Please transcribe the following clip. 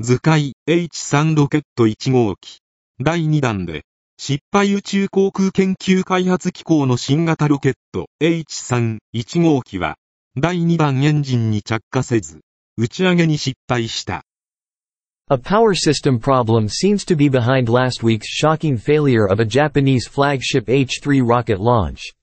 図解 H3 ロケット1号機第2弾で失敗宇宙航空研究開発機構の新型ロケット H3-1 号機は第2弾エンジンに着火せず打ち上げに失敗した。A power system problem seems to be behind last week's shocking failure of a Japanese flagship H-3 rocket launch.